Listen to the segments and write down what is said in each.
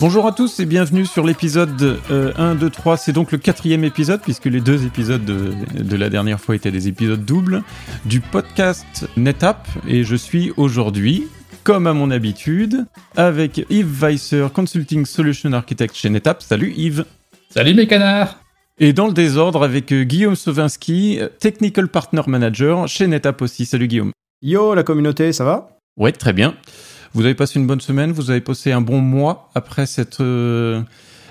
Bonjour à tous et bienvenue sur l'épisode 1, 2, 3. C'est donc le quatrième épisode, puisque les deux épisodes de, de, la dernière fois étaient des épisodes doubles, du podcast NetApp. Et je suis aujourd'hui, comme à mon habitude, avec Yves Weisser, Consulting Solution Architect chez NetApp. Salut Yves. Salut mes canards. Et dans le désordre avec Guillaume Sovinski, Technical Partner Manager chez NetApp aussi. Salut Guillaume. Yo la communauté, ça va? Ouais, très bien. Vous avez passé une bonne semaine, vous avez passé un bon mois après cette, euh,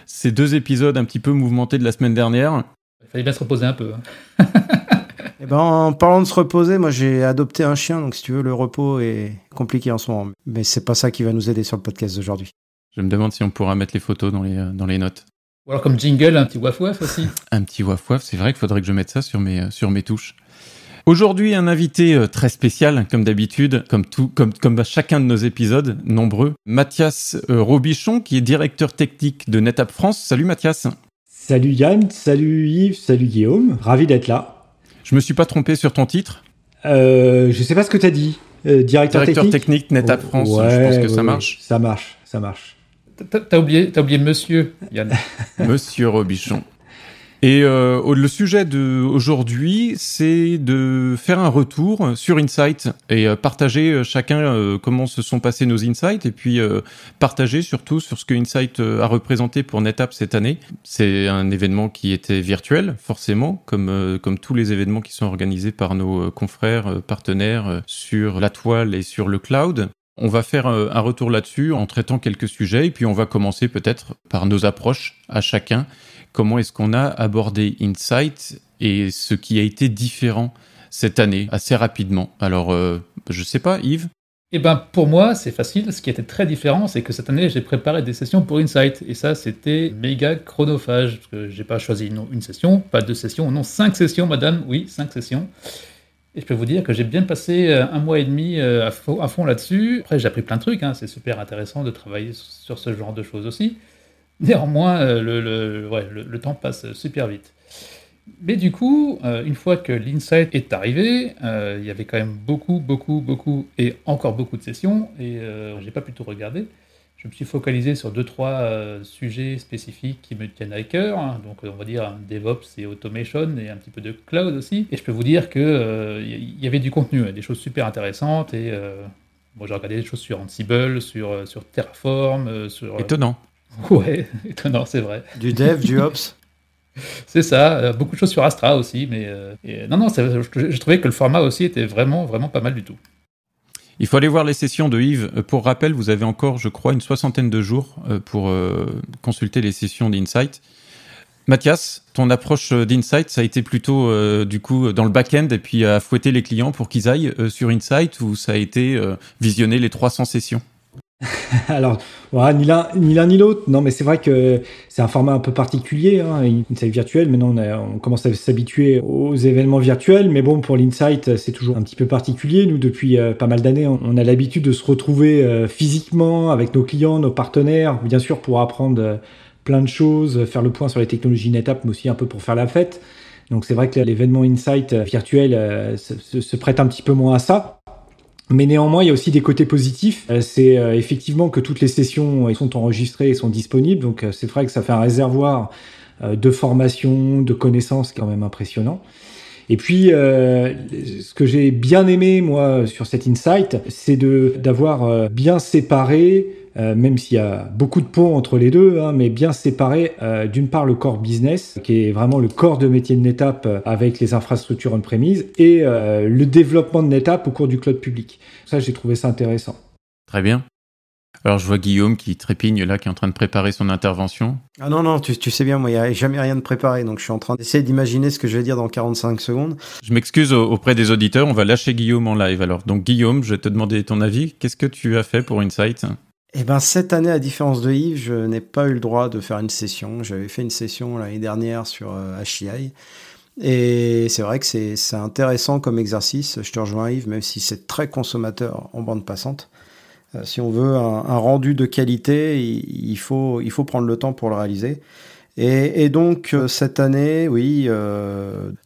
ces deux épisodes un petit peu mouvementés de la semaine dernière. Il fallait bien se reposer un peu. Hein. eh ben, en parlant de se reposer, moi j'ai adopté un chien, donc si tu veux, le repos est compliqué en ce moment. Mais c'est pas ça qui va nous aider sur le podcast d'aujourd'hui. Je me demande si on pourra mettre les photos dans les, euh, dans les notes. Ou alors comme jingle, un petit waf-waf aussi. un petit waf-waf, c'est vrai qu'il faudrait que je mette ça sur mes, euh, sur mes touches. Aujourd'hui, un invité euh, très spécial, comme d'habitude, comme tout, comme, comme à chacun de nos épisodes, nombreux. Mathias euh, Robichon, qui est directeur technique de NetApp France. Salut Mathias. Salut Yann, salut Yves, salut Guillaume. Ravi d'être là. Je me suis pas trompé sur ton titre euh, Je sais pas ce que tu as dit. Euh, directeur, directeur technique, NetApp France. je pense que ça marche. Ça marche, ça marche. T'as oublié, as oublié monsieur, Yann. monsieur Robichon. Et euh, le sujet d'aujourd'hui, c'est de faire un retour sur Insight et euh, partager euh, chacun euh, comment se sont passés nos insights et puis partager surtout sur ce que Insight a représenté pour NetApp cette année. C'est un événement qui était virtuel, forcément, comme, comme tous les événements qui sont organisés par nos confrères, partenaires sur la toile et sur le cloud. On va faire un retour là-dessus en traitant quelques sujets et puis on va commencer peut-être par nos approches à chacun comment est-ce qu'on a abordé Insight et ce qui a été différent cette année assez rapidement. Alors, euh, je sais pas, Yves? Eh ben, pour moi, c'est facile. Ce qui était très différent, c'est que cette année, j'ai préparé des sessions pour Insight. Et ça, c'était méga chronophage. Parce que j'ai pas choisi une session, pas deux sessions, non, cinq sessions, madame. Oui, cinq sessions. Et je peux vous dire que j'ai bien passé euh, un mois et demi euh, à fond, là-dessus. Après, j'ai appris plein de trucs. Hein. C'est super intéressant de travailler sur ce genre de choses aussi. Néanmoins, euh, le, le, temps passe super vite. Mais du coup, euh, une fois que l'insight est arrivé, euh, il y avait quand même beaucoup, beaucoup, beaucoup, et encore beaucoup de sessions, et j'ai pas pu tout regarder. Je me suis focalisé sur deux, trois sujets spécifiques qui me tiennent à cœur, hein. donc on va dire DevOps et Automation, et un petit peu de cloud aussi. Et je peux vous dire qu'il il y avait du contenu, des choses super intéressantes, et moi j'ai regardé des choses sur Ansible, sur, sur Terraform, sur... Étonnant. Ouais, étonnant, c'est vrai. Du dev, du ops C'est ça, euh, beaucoup de choses sur Astra aussi, mais euh, non, non, je, trouvais que le format aussi était vraiment, vraiment pas mal du tout. Il faut aller voir les sessions de Yves. Euh, pour rappel, vous avez encore, je crois, une soixantaine de jours pour consulter les sessions d'Insight. Mathias, ton approche d'Insight, ça a été plutôt du coup dans le back-end et puis à fouetter les clients pour qu'ils aillent sur Insight ou ça a été visionner les 300 sessions? Alors, ni l'un ni l'autre. Non, mais c'est vrai que c'est un format un peu particulier, hein, Insight virtuel. Maintenant, on, commence à s'habituer aux événements virtuels, mais bon, pour l'Insight, c'est toujours un petit peu particulier. Nous, depuis euh, pas mal d'années, on, a l'habitude de se retrouver euh, physiquement avec nos clients, nos partenaires, bien sûr pour apprendre euh, plein de choses, faire le point sur les technologies NetApp, mais aussi un peu pour faire la fête. Donc c'est vrai que l'événement Insight virtuel se prête un petit peu moins à ça. Mais néanmoins, il y a aussi des côtés positifs. Euh, c'est euh, effectivement que toutes les sessions sont enregistrées et sont disponibles. Donc euh, c'est vrai que ça fait un réservoir de formation, de connaissances quand même impressionnant. Et puis, ce que j'ai bien aimé moi sur cet insight, c'est d'avoir bien séparé euh, même s'il y a beaucoup de ponts entre les deux, hein, mais bien séparé. Euh, d'une part, le core business, qui est vraiment le corps de métier de NetApp euh, avec les infrastructures on-premise, et le développement de NetApp au cours du cloud public. Ça, j'ai trouvé ça intéressant. Très bien. Alors, je vois Guillaume qui trépigne là, qui est en train de préparer son intervention. Ah non, non, tu, sais bien, moi, il n'y a jamais rien de préparé, donc je suis en train d'essayer d'imaginer ce que je vais dire dans 45 secondes. Je m'excuse auprès des auditeurs, on va lâcher Guillaume en live alors. Donc, Guillaume, je vais te demander ton avis. Qu'est-ce que tu as fait pour Insight? Eh ben cette année, à différence de Yves, je n'ai pas eu le droit de faire une session. J'avais fait une session l'année dernière sur HCI. Euh, Et c'est vrai que c'est intéressant comme exercice. Je te rejoins Yves, même si c'est très consommateur en bande passante. Euh, si on veut un, rendu de qualité, il, faut, prendre le temps pour le réaliser. Et, donc euh, cette année, oui,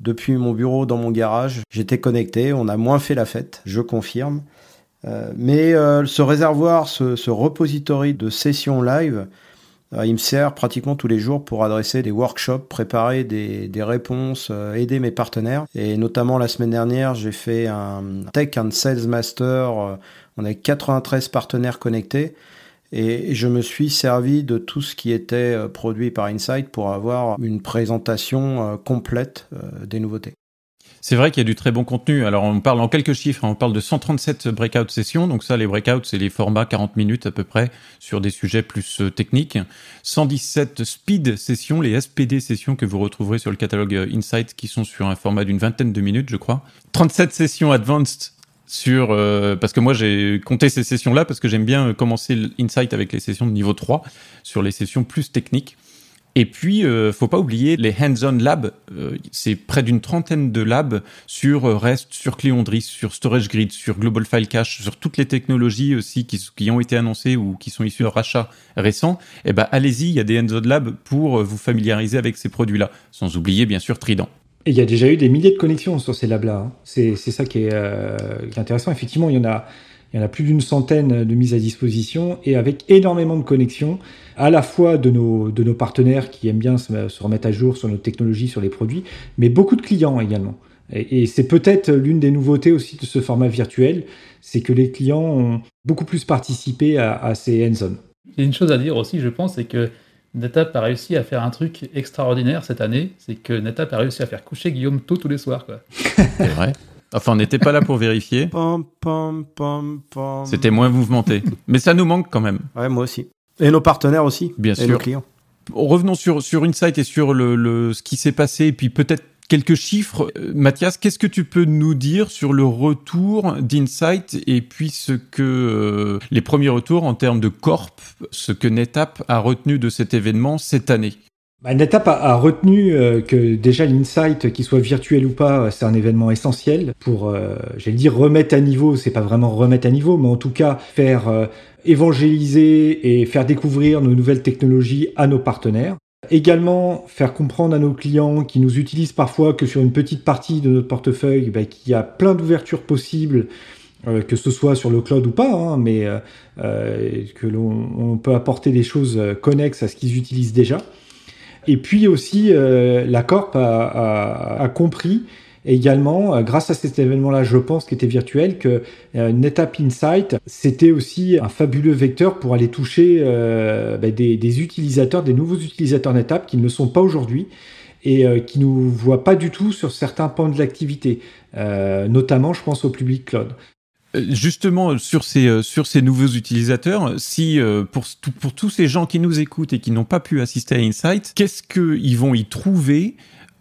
depuis mon bureau dans mon garage, j'étais connecté. On a moins fait la fête, je confirme. Euh, mais euh, ce réservoir, ce, repository de sessions live, il me sert pratiquement tous les jours pour adresser des workshops, préparer des, des réponses, aider mes partenaires. Et notamment la semaine dernière, j'ai fait un Tech and Sales Master. on a 93 partenaires connectés. Et je me suis servi de tout ce qui était produit par Insight pour avoir une présentation complète des nouveautés. C'est vrai qu'il y a du très bon contenu. Alors, on parle en quelques chiffres. Hein. On parle de 137 breakout sessions. Donc ça, les breakouts, c'est les formats 40 minutes à peu près sur des sujets plus euh, techniques. 117 speed sessions, les SPD sessions que vous retrouverez sur le catalogue euh, Insight qui sont sur un format d'une vingtaine de minutes, je crois. 37 sessions advanced sur euh, parce que moi j'ai compté ces sessions là parce que j'aime bien commencer l'Insight avec les sessions de niveau 3 sur les sessions plus techniques. Et puis, euh, faut pas oublier les hands-on labs. Euh, c'est près d'une trentaine de labs sur euh, REST, sur Cliondris, sur Storage Grid, sur Global File Cache, sur toutes les technologies aussi qui, ont été annoncées ou qui sont issues de rachats récents. Eh ben, allez-y, il y a des hands-on labs pour euh, vous familiariser avec ces produits-là. Sans oublier, bien sûr, Trident. Et il y a déjà eu des milliers de connexions sur ces labs-là. Hein. C'est ça qui est, qui est intéressant. Effectivement, il y en a il y en a plus d'une centaine de mises à disposition et avec énormément de connexions, à la fois de nos, de nos partenaires qui aiment bien se, remettre à jour sur nos technologies, sur les produits, mais beaucoup de clients également. Et, c'est peut-être l'une des nouveautés aussi de ce format virtuel, c'est que les clients ont beaucoup plus participé à, ces hands-on. Il y a une chose à dire aussi, je pense, c'est que NetApp a réussi à faire un truc extraordinaire cette année, c'est que NetApp a réussi à faire coucher Guillaume tôt tous les soirs. C'est vrai. Enfin, on n'était pas là pour vérifier. C'était moins mouvementé. Mais ça nous manque quand même. Ouais, moi aussi. Et nos partenaires aussi. Bien et sûr. Nos clients. Revenons sur, sur Insight et sur le, le, ce qui s'est passé, et puis peut-être quelques chiffres. Euh, Mathias, qu'est-ce que tu peux nous dire sur le retour d'Insight et puis ce que euh, les premiers retours en termes de corp, ce que NetApp a retenu de cet événement cette année? NetApp a, retenu euh, que déjà l'Insight, qu'il soit virtuel ou pas, c'est un événement essentiel pour, euh, j'allais dire, remettre à niveau. C'est pas vraiment remettre à niveau, mais en tout cas faire euh, évangéliser et faire découvrir nos nouvelles technologies à nos partenaires. Également, faire comprendre à nos clients qui nous utilisent parfois que sur une petite partie de notre portefeuille, bah, qu'il y a plein d'ouvertures possibles, que ce soit sur le cloud ou pas, hein, mais que l'on peut apporter des choses connexes à ce qu'ils utilisent déjà. Et puis aussi, euh, la Corp a, compris également, euh, grâce à cet événement-là, je pense, qui était virtuel, que euh, NetApp Insight, c'était aussi un fabuleux vecteur pour aller toucher bah, des, utilisateurs, des nouveaux utilisateurs NetApp qui ne le sont pas aujourd'hui et qui ne nous voient pas du tout sur certains pans de l'activité, notamment, je pense, au public cloud. Justement, sur ces, euh, sur ces nouveaux utilisateurs, si euh, pour, pour tous ces gens qui nous écoutent et qui n'ont pas pu assister à Insight, qu'est-ce qu'ils vont y trouver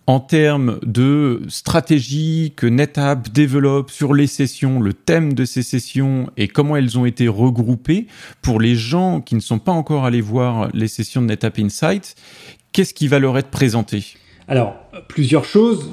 en termes de stratégie que NetApp développe sur les sessions, le thème de ces sessions et comment elles ont été regroupées pour les gens qui ne sont pas encore allés voir les sessions de NetApp Insight, qu'est-ce qui va leur être présenté? Alors, plusieurs choses.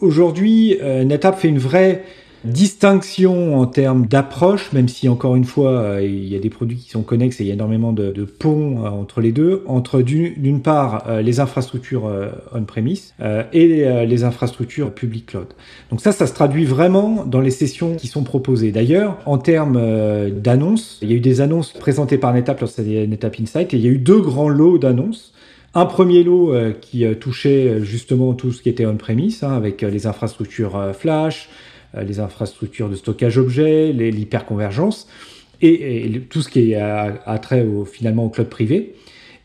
Aujourd'hui, euh, NetApp fait une vraie distinction en termes d'approche, même si encore une fois, euh, il y a des produits qui sont connexes et il y a énormément de, ponts euh, entre les deux, entre d'une part euh, les infrastructures on-premise et les infrastructures public cloud. Donc ça, ça se traduit vraiment dans les sessions qui sont proposées. D'ailleurs, en termes d'annonces, il y a eu des annonces présentées par NetApp lors de NetApp Insight et il y a eu deux grands lots d'annonces. Un premier lot qui touchait justement tout ce qui était on-premise, hein, avec les infrastructures Flash, les infrastructures de stockage objet, l'hyperconvergence et, tout ce qui est trait au, finalement au cloud privé.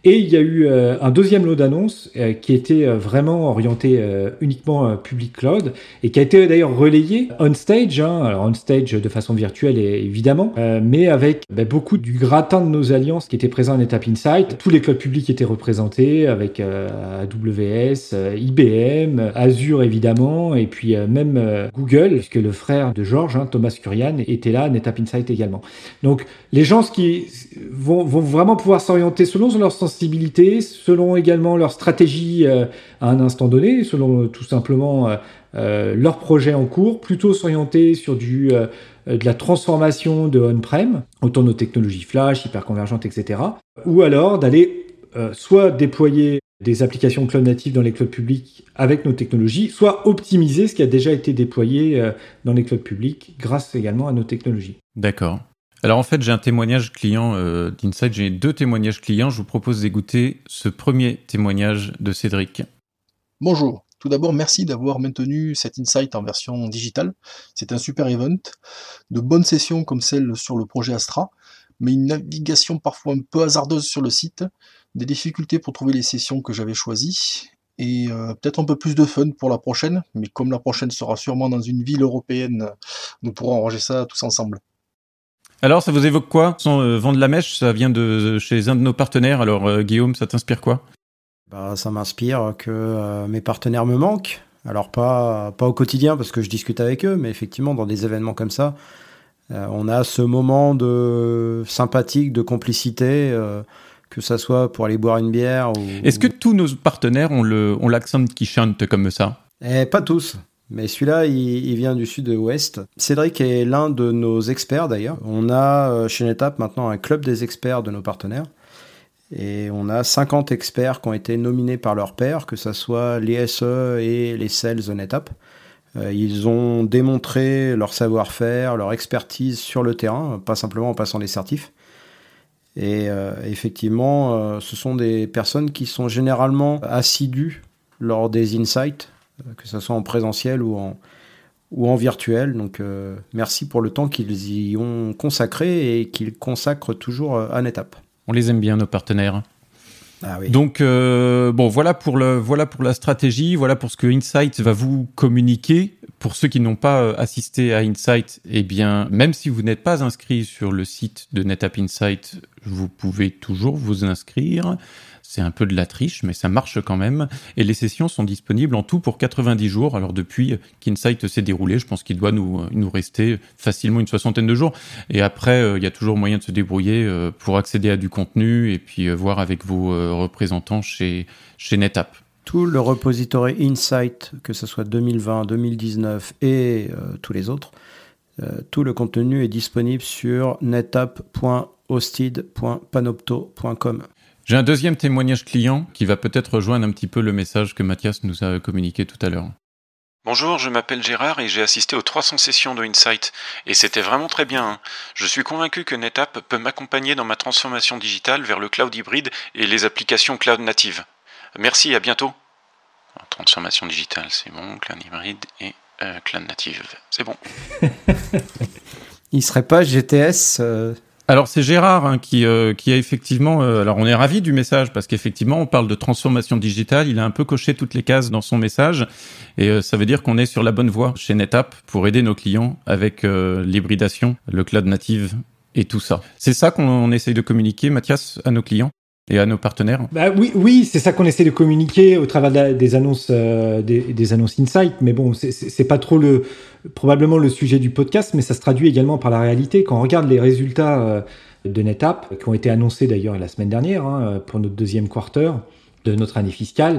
Et il y a eu euh, un deuxième lot d'annonces euh, qui était euh, vraiment orienté uniquement public cloud et qui a été d'ailleurs relayé on stage, hein, alors on stage de façon virtuelle évidemment, mais avec bah, beaucoup du gratin de nos alliances qui étaient présents en Etap Insight. Tous les clouds publics étaient représentés avec AWS, IBM, Azure évidemment, et puis même Google, puisque le frère de Georges, hein, Thomas Kurian, était là, NetApp Insight également. Donc les gens qui vont, vont vraiment pouvoir s'orienter selon leur sens selon également leur stratégie euh, à un instant donné, selon euh, tout simplement euh, leur projet en cours, plutôt s'orienter sur de la transformation de on-prem, autant nos technologies flash, hyperconvergentes, etc. Ou alors d'aller soit déployer des applications cloud natives dans les clouds publics avec nos technologies, soit optimiser ce qui a déjà été déployé dans les clouds publics grâce également à nos technologies. D'accord. Alors en fait, j'ai un témoignage client euh, d'Insight, j'ai deux témoignages clients. Je vous propose d'écouter ce premier témoignage de Cédric. Bonjour. Tout d'abord, merci d'avoir maintenu cet Insight en version digitale. C'est un super event. De bonnes sessions comme celle sur le projet Astra, mais une navigation parfois un peu hasardeuse sur le site, des difficultés pour trouver les sessions que j'avais choisies, et euh, peut-être un peu plus de fun pour la prochaine, mais comme la prochaine sera sûrement dans une ville européenne, nous pourrons arranger ça tous ensemble. Alors, ça vous évoque quoi? Sans euh, vendre la mèche, ça vient de chez un de nos partenaires. Alors, euh, Guillaume, ça t'inspire quoi? Bah, Ça m'inspire que mes partenaires me manquent. Alors, pas, pas au quotidien, parce que je discute avec eux, mais effectivement, dans des événements comme ça, on a ce moment de sympathique, de complicité que ça soit pour aller boire une bière. Ou... Est-ce que tous nos partenaires ont l'accent qui chante comme ça? Eh, Pas tous. Mais celui-là, il, vient du sud-ouest. Cédric est l'un de nos experts d'ailleurs. On a euh, chez NetApp maintenant un club des experts de nos partenaires. Et on a 50 experts qui ont été nominés par leur père, que ce soit les SE et les sales de NetApp. Euh, ils ont démontré leur savoir-faire, leur expertise sur le terrain, pas simplement en passant des certifs. Et euh, effectivement, ce sont des personnes qui sont généralement assidues lors des insights, que ce soit en présentiel ou en, ou en virtuel. Donc merci pour le temps qu'ils y ont consacré et qu'ils consacrent toujours à NetApp. On les aime bien, nos partenaires. Ah oui. Donc bon, voilà pour le voilà pour la stratégie, voilà pour ce que Insight va vous communiquer. Pour ceux qui n'ont pas assisté à Insight, eh bien, même si vous n'êtes pas inscrit sur le site de NetApp Insight, vous pouvez toujours vous inscrire. C'est un peu de la triche, mais ça marche quand même. Et les sessions sont disponibles en tout pour 90 jours. Alors depuis qu'Insight s'est déroulé, je pense qu'il doit nous, rester facilement une soixantaine de jours. Et après, euh, il y a toujours moyen de se débrouiller euh, pour accéder à du contenu et puis euh, voir avec vos représentants chez, chez NetApp. Tout le repository Insight, que ce soit 2020, 2019 et tous les autres, tout le contenu est disponible sur netapp.org hosted.panopto.com. J'ai un deuxième témoignage client qui va peut-être rejoindre un petit peu le message que Mathias nous a communiqué tout à l'heure. Bonjour, je m'appelle Gérard et j'ai assisté aux 300 sessions de Insight. Et c'était vraiment très bien. Hein. Je suis convaincu que NetApp peut m'accompagner dans ma transformation digitale vers le cloud hybride et les applications cloud natives. Merci, à bientôt. Transformation digitale, c'est bon. Cloud hybride et euh, cloud native, c'est bon. Il serait pas GTS euh, alors c'est Gérard hein, qui, euh, qui a effectivement... Euh, alors on est ravi du message parce qu'effectivement on parle de transformation digitale, il a un peu coché toutes les cases dans son message et euh, ça veut dire qu'on est sur la bonne voie chez NetApp pour aider nos clients avec l'hybridation, le cloud native et tout ça. C'est ça qu'on essaye de communiquer, Mathias, à nos clients et à nos partenaires? Bah Oui, oui c'est ça qu'on essaie de communiquer au travers des annonces, des, des, annonces Insight. Mais bon, c'est pas trop le, probablement le sujet du podcast, mais ça se traduit également par la réalité. Quand on regarde les résultats euh, de NetApp, qui ont été annoncés d'ailleurs la semaine dernière hein, pour notre deuxième quarter de notre année fiscale,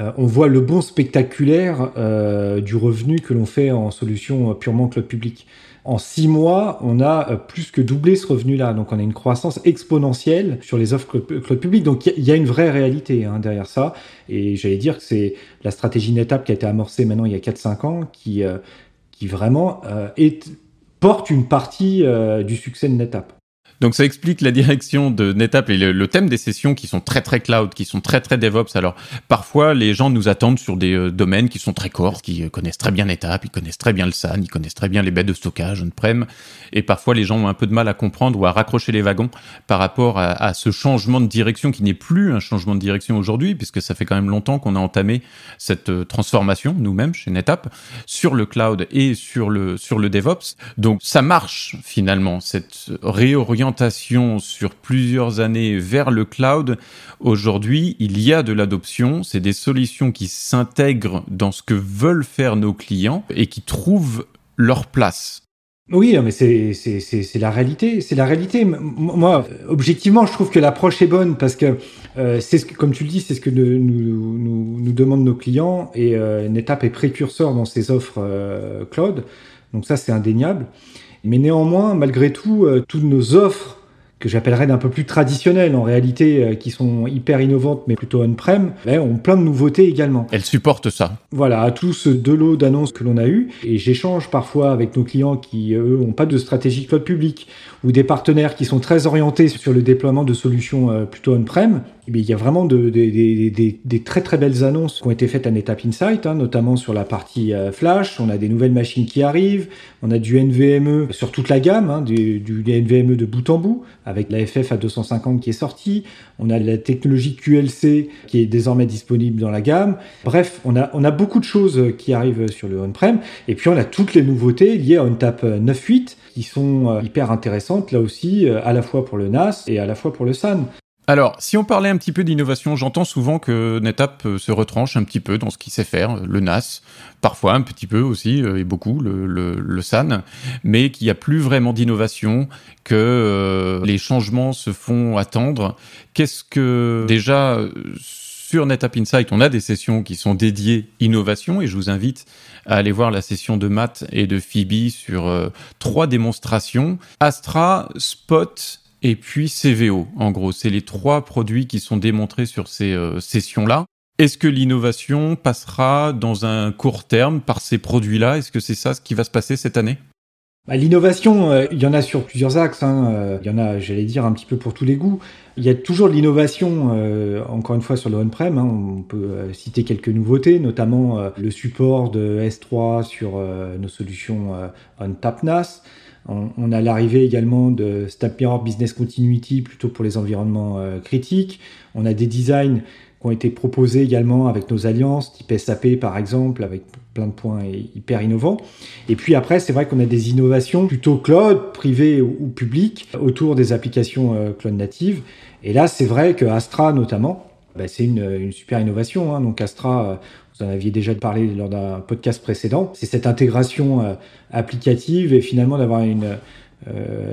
euh, on voit le bon spectaculaire euh, du revenu que l'on fait en solution purement cloud public. En six mois, on a plus que doublé ce revenu-là. Donc, on a une croissance exponentielle sur les offres cloud public. Donc, il y, a une vraie réalité hein, derrière ça. Et j'allais dire que c'est la stratégie NetApp qui a été amorcée maintenant il y a 4-5 ans qui, qui vraiment euh, porte une partie euh, du succès de NetApp. Donc ça explique la direction de NetApp et le, thème des sessions qui sont très très cloud, qui sont très très DevOps. Alors parfois les gens nous attendent sur des euh, domaines qui sont très core, qui connaissent très bien NetApp, ils connaissent très bien le SAN, ils connaissent très bien les baies de stockage on-prem. Et parfois les gens ont un peu de mal à comprendre ou à raccrocher les wagons par rapport à, à ce changement de direction qui n'est plus un changement de direction aujourd'hui, puisque ça fait quand même longtemps qu'on a entamé cette euh, transformation nous-mêmes chez NetApp sur le cloud et sur le sur le DevOps. Donc ça marche finalement cette réorientation sur plusieurs années vers le cloud, aujourd'hui, il y a de l'adoption. C'est des solutions qui s'intègrent dans ce que veulent faire nos clients et qui trouvent leur place. Oui, mais c'est la réalité. C'est la réalité. Moi, objectivement, je trouve que l'approche est bonne parce que euh, c'est ce que, comme tu le dis, c'est ce que nous, nous, demandent nos clients et euh, NetApp est précurseur dans ses offres euh, cloud. Donc ça, c'est indéniable. Mais néanmoins, malgré tout, euh, toutes nos offres que j'appellerais d'un peu plus traditionnelles en réalité, euh, qui sont hyper innovantes mais plutôt on-prem, ben, ont plein de nouveautés également. Elles supportent ça. Voilà, à tout ce de l'eau d'annonces que l'on a eu, et j'échange parfois avec nos clients qui, eux, n'ont pas de stratégie cloud public, ou des partenaires qui sont très orientés sur le déploiement de solutions euh, plutôt on-prem, eh il y a vraiment de, des très très belles annonces qui ont été faites à NetApp Insight, hein, notamment sur la partie euh, Flash. On a des nouvelles machines qui arrivent, on a du NVMe sur toute la gamme, hein, du, NVMe de bout en bout, avec la FF à 250 qui est sortie. On a la technologie QLC qui est désormais disponible dans la gamme. Bref, on a, on a beaucoup de choses qui arrivent sur le on-prem. Et puis on a toutes les nouveautés liées à ONTAP 9.8 qui sont euh, hyper intéressantes là aussi, euh, à la fois pour le NAS et à la fois pour le SAN. Alors, si on parlait un petit peu d'innovation, j'entends souvent que NetApp euh, se retranche un petit peu dans ce qu'il sait faire, le NAS, parfois un petit peu aussi, et beaucoup, le, le, SAN, mais qu'il n'y a plus vraiment d'innovation, que les changements se font attendre. Qu'est-ce que déjà sur NetApp Insight, on a des sessions qui sont dédiées innovation et je vous invite à aller voir la session de Matt et de Phoebe sur euh, trois démonstrations. Astra, Spot et puis CVO. En gros, c'est les trois produits qui sont démontrés sur ces euh, sessions-là. Est-ce que l'innovation passera dans un court terme par ces produits-là? Est-ce que c'est ça ce qui va se passer cette année? Bah, L'innovation, euh, il y en a sur plusieurs axes. Hein. Il y en a, j'allais dire, un petit peu pour tous les goûts. Il y a toujours de l'innovation, euh, encore une fois, sur le on-prem. Hein. On peut euh, citer quelques nouveautés, notamment euh, le support de S3 sur nos solutions on-tap NAS. On, a l'arrivée également de Snap Mirror Business Continuity plutôt pour les environnements critiques. On a des designs qui ont été proposés également avec nos alliances, type SAP par exemple, avec plein de points hyper innovants. Et puis après, c'est vrai qu'on a des innovations plutôt cloud, privées ou, publiques, autour des applications euh, cloud natives. Et là, c'est vrai que Astra notamment, bah, c'est une, super innovation. Hein. Donc Astra, euh, vous en aviez déjà parlé lors d'un podcast précédent, c'est cette intégration euh, applicative et finalement d'avoir une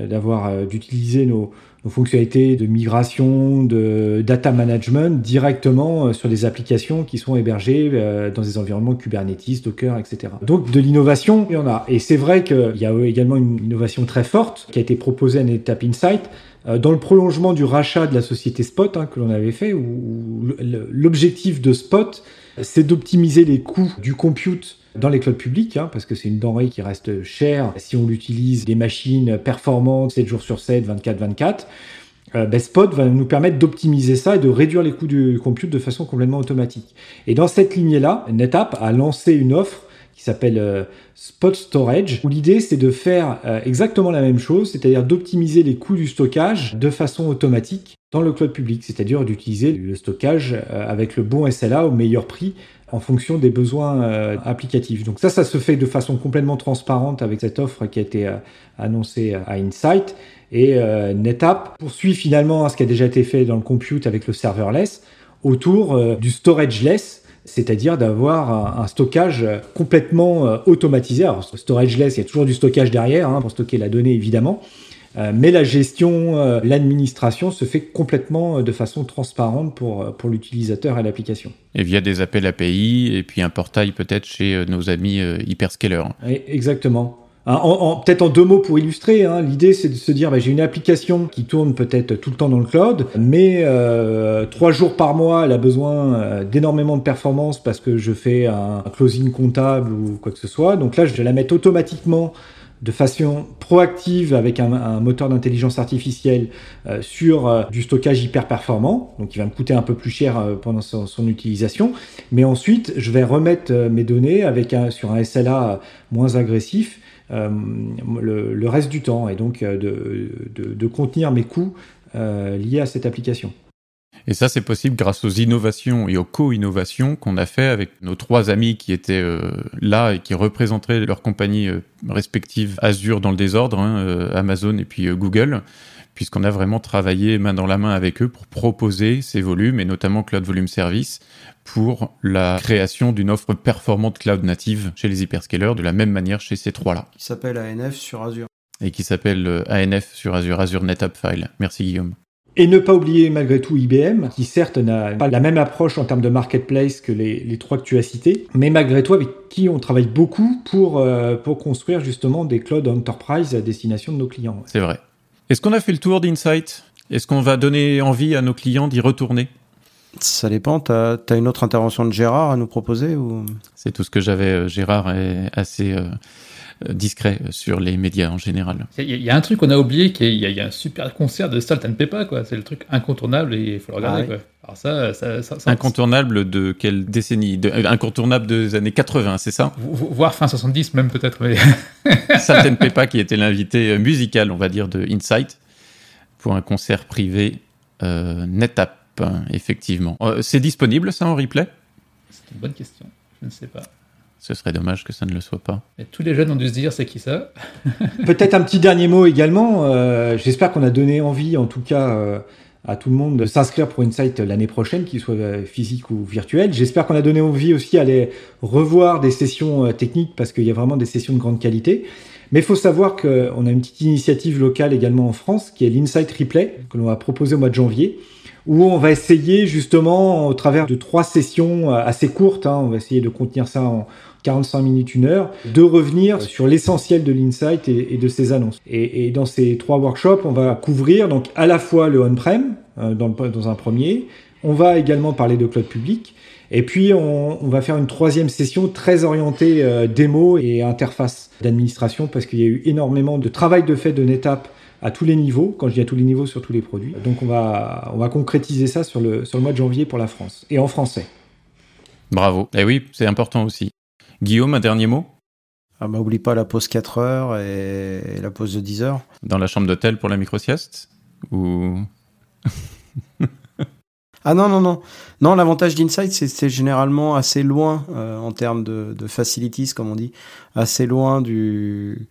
d'avoir d'utiliser nos, nos fonctionnalités de migration, de data management directement euh, sur des applications qui sont hébergées euh, dans des environnements Kubernetes, Docker, etc. Donc de l'innovation, il y en a. Et c'est vrai qu'il y a également une innovation très forte qui a été proposée à NetApp Insight euh, dans le prolongement du rachat de la société Spot hein, que l'on avait fait, où l'objectif de Spot, c'est d'optimiser les coûts du compute dans les clouds publics, hein, parce que c'est une denrée qui reste chère si on utilise des machines performantes 7 jours sur 7, 24-24. Euh, ben, Spot va nous permettre d'optimiser ça et de réduire les coûts du compute de façon complètement automatique. Et dans cette lignée-là, NetApp a lancé une offre qui s'appelle euh, Spot Storage, où l'idée c'est de faire euh, exactement la même chose, c'est-à-dire d'optimiser les coûts du stockage de façon automatique dans le cloud public, c'est-à-dire d'utiliser le stockage avec le bon SLA au meilleur prix en fonction des besoins euh, applicatifs. Donc ça, ça se fait de façon complètement transparente avec cette offre qui a été euh, annoncée à Insight. Et euh, NetApp poursuit finalement ce qui a déjà été fait dans le compute avec le serverless autour du storageless, c'est-à-dire d'avoir un, stockage complètement automatisé. Alors storageless, il y a toujours du stockage derrière hein, pour stocker la donnée évidemment, euh, mais la gestion, euh, l'administration se fait complètement euh, de façon transparente pour, pour l'utilisateur et l'application. Et via des appels API et puis un portail peut-être chez nos amis hyperscalers. exactement. Hein, peut-être en deux mots pour illustrer, hein, l'idée c'est de se dire bah, j'ai une application qui tourne peut-être tout le temps dans le cloud, mais trois jours par mois elle a besoin d'énormément de performance parce que je fais un, un closing comptable ou quoi que ce soit. Donc là je vais la mettre automatiquement de façon proactive avec un, moteur d'intelligence artificielle euh, sur euh, du stockage hyper performant, donc il va me coûter un peu plus cher euh, pendant son, utilisation. Mais ensuite, je vais remettre mes données avec sur un SLA moins agressif le, reste du temps et donc de contenir mes coûts liés à cette application. Et ça, c'est possible grâce aux innovations et aux co-innovations qu'on a fait avec nos trois amis qui étaient euh, là et qui représenteraient leurs compagnies euh, respectives Azure dans le désordre, hein, euh, Amazon et puis Google, puisqu'on a vraiment travaillé main dans la main avec eux pour proposer ces volumes et notamment Cloud Volume Service pour la création d'une offre performante cloud native chez les hyperscalers de la même manière chez ces trois-là. Qui s'appelle ANF sur Azure. Et qui s'appelle ANF sur Azure, Azure NetApp File. Merci Guillaume. Et ne pas oublier malgré tout IBM, qui certes n'a pas la même approche en termes de marketplace que les, trois que tu as cités, mais malgré tout avec qui on travaille beaucoup pour, euh, pour construire justement des clouds enterprise à destination de nos clients. C'est vrai. Est-ce qu'on a fait le tour d'Insight? Est-ce qu'on va donner envie à nos clients d'y retourner? Ça dépend. T'as as une autre intervention de Gérard à nous proposer ou? C'est tout ce que j'avais. euh, Gérard est assez euh, discret sur les médias en général. Il y, a- il y a un truc qu'on a oublié, qui est- il y, a- il y a un super concert de Salt and Pepper, quoi. C'est le truc incontournable et il faut le regarder, Ah oui. quoi. Alors ça, ça, ça, ça- Incontournable de quelle décennie de, euh, Incontournable des années 80, c'est ça? Vo- vo- voire fin 70 même peut-être, mais Salt Peppa qui était l'invité euh, musical, on va dire, de Insight pour un concert privé euh, NetApp, hein, effectivement. Euh, c'est disponible ça en replay? C'est une bonne question. Je ne sais pas. Ce serait dommage que ça ne le soit pas. Et tous les jeunes ont dû se dire, c'est qui ça Peut-être un petit dernier mot également. euh, J'espère qu'on a donné envie, en tout cas, euh, à tout le monde de s'inscrire pour Insight l'année prochaine, qu'il soit euh, physique ou virtuel. J'espère qu'on a donné envie aussi à aller revoir des sessions euh, techniques parce qu'il y a vraiment des sessions de grande qualité. Mais il faut savoir qu'on a une petite initiative locale également en France qui est l'Insight Replay que l'on va proposer au mois de janvier où on va essayer justement au travers de trois sessions euh, assez courtes, hein, on va essayer de contenir ça en 45 minutes, une heure, de revenir sur l'essentiel de l'insight et, et de ses annonces. Et, et dans ces trois workshops, on va couvrir donc à la fois le on-prem euh, dans, un premier, on va également parler de cloud public, et puis on, on va faire une troisième session très orientée euh, démo et interface d'administration parce qu'il y a eu énormément de travail de fait de NetApp à tous les niveaux, quand je dis à tous les niveaux, sur tous les produits. Donc on va, on va concrétiser ça sur le, sur le mois de janvier pour la France, et en français. Bravo. Et oui, c'est important aussi. Guillaume, un dernier mot? Ah bah oublie pas la pause 4 heures et, et la pause de 10 heures. Dans la chambre d'hôtel pour la micro-sieste? Ou... Ah non, non, non. Non, l'avantage d'Insight, c'est que c'est généralement assez loin euh, en termes de, de facilities, comme on dit, assez loin du, euh,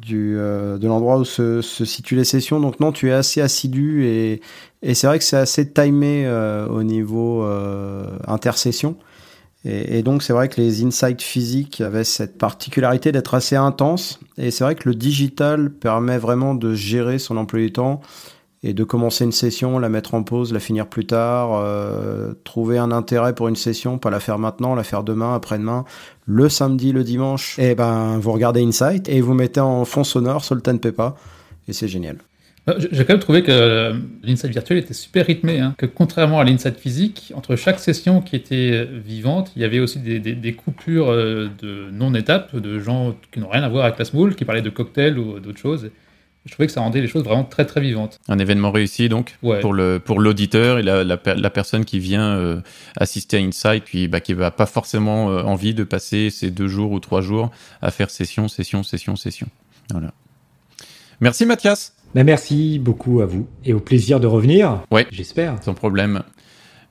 du, euh, de l'endroit où se, se situent les sessions. Donc non, tu es assez assidu et, et c'est vrai que c'est assez timé euh, au niveau euh, intersession. Et, et donc c'est vrai que les insights physiques avaient cette particularité d'être assez intenses. Et c'est vrai que le digital permet vraiment de gérer son emploi du temps et de commencer une session, la mettre en pause, la finir plus tard, euh, trouver un intérêt pour une session, pas la faire maintenant, la faire demain, après-demain, le samedi, le dimanche, et ben vous regardez Insight et vous mettez en fond sonore Salt and Peppa et c'est génial. Euh, J'ai quand même trouvé que euh, l'insight virtuel était super rythmé, hein, que contrairement à l'insight physique, entre chaque session qui était vivante, il y avait aussi des, coupures de non-étapes, de gens qui n'ont rien à voir avec la qui parlaient de cocktails ou d'autres choses. Je trouvais que ça rendait les choses vraiment très très vivantes. Un événement réussi donc Ouais. pour le pour l'auditeur et la, la, per- la personne qui vient euh, assister à Insight puis bah, qui va pas forcément euh, envie de passer ces deux jours ou trois jours à faire session session session session. Voilà. Merci Mathias. Ben, merci beaucoup à vous, et au plaisir de revenir, Ouais. j'espère. Sans problème.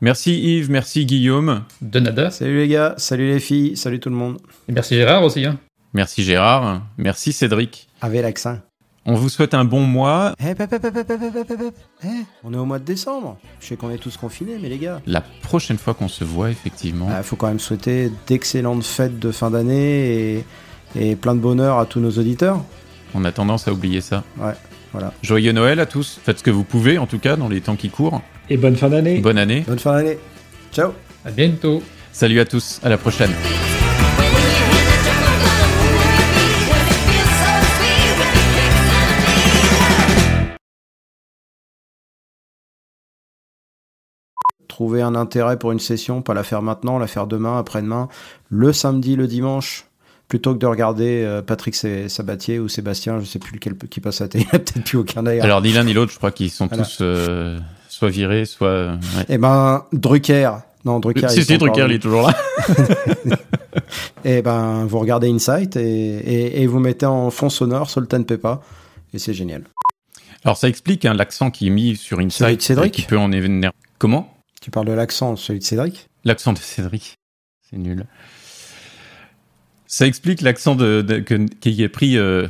Merci Yves, merci Guillaume, De nada. Salut les gars, salut les filles, salut tout le monde. Et merci Gérard aussi. Hein. merci Gérard, merci Cédric. Avec l'accent. On vous souhaite un bon mois. Eh, pep, pep, pep. Eh, on est au mois de décembre. Je sais qu'on est tous confinés, mais les gars, La prochaine fois qu'on se voit, effectivement, il faut quand même souhaiter d'excellentes fêtes de fin d'année et, et plein de bonheur à tous nos auditeurs. on a tendance à oublier ça. Ouais, voilà. Joyeux Noël à tous. Faites ce que vous pouvez, en tout cas, dans les temps qui courent. Et bonne fin d'année. Bonne année. Bonne fin d'année. Ciao. À bientôt. Salut à tous. À la prochaine. Trouver un intérêt pour une session, pas la faire maintenant, la faire demain, après-demain, le samedi, le dimanche, plutôt que de regarder euh, Patrick Sabatier ou Sébastien, je sais plus lequel qui passe à la télé, il n'y a peut-être plus aucun d'ailleurs. Alors, ni l'un ni l'autre, je crois qu'ils sont Voilà. tous euh, soit virés, soit. euh, ouais. Eh ben, Drucker. Non, Drucker. Si, si, Drucker, il est toujours là. Eh ben, vous regardez Insight et, et, et vous mettez en fond sonore Salt and Peppa et c'est génial. Alors, ça explique hein, l'accent qui est mis sur Insight. de Cédric Qui peut en énerver. Comment? Tu parles de l'accent, celui de Cédric? L'accent de Cédric. C'est nul. Ça explique l'accent de, qui est pris. euh,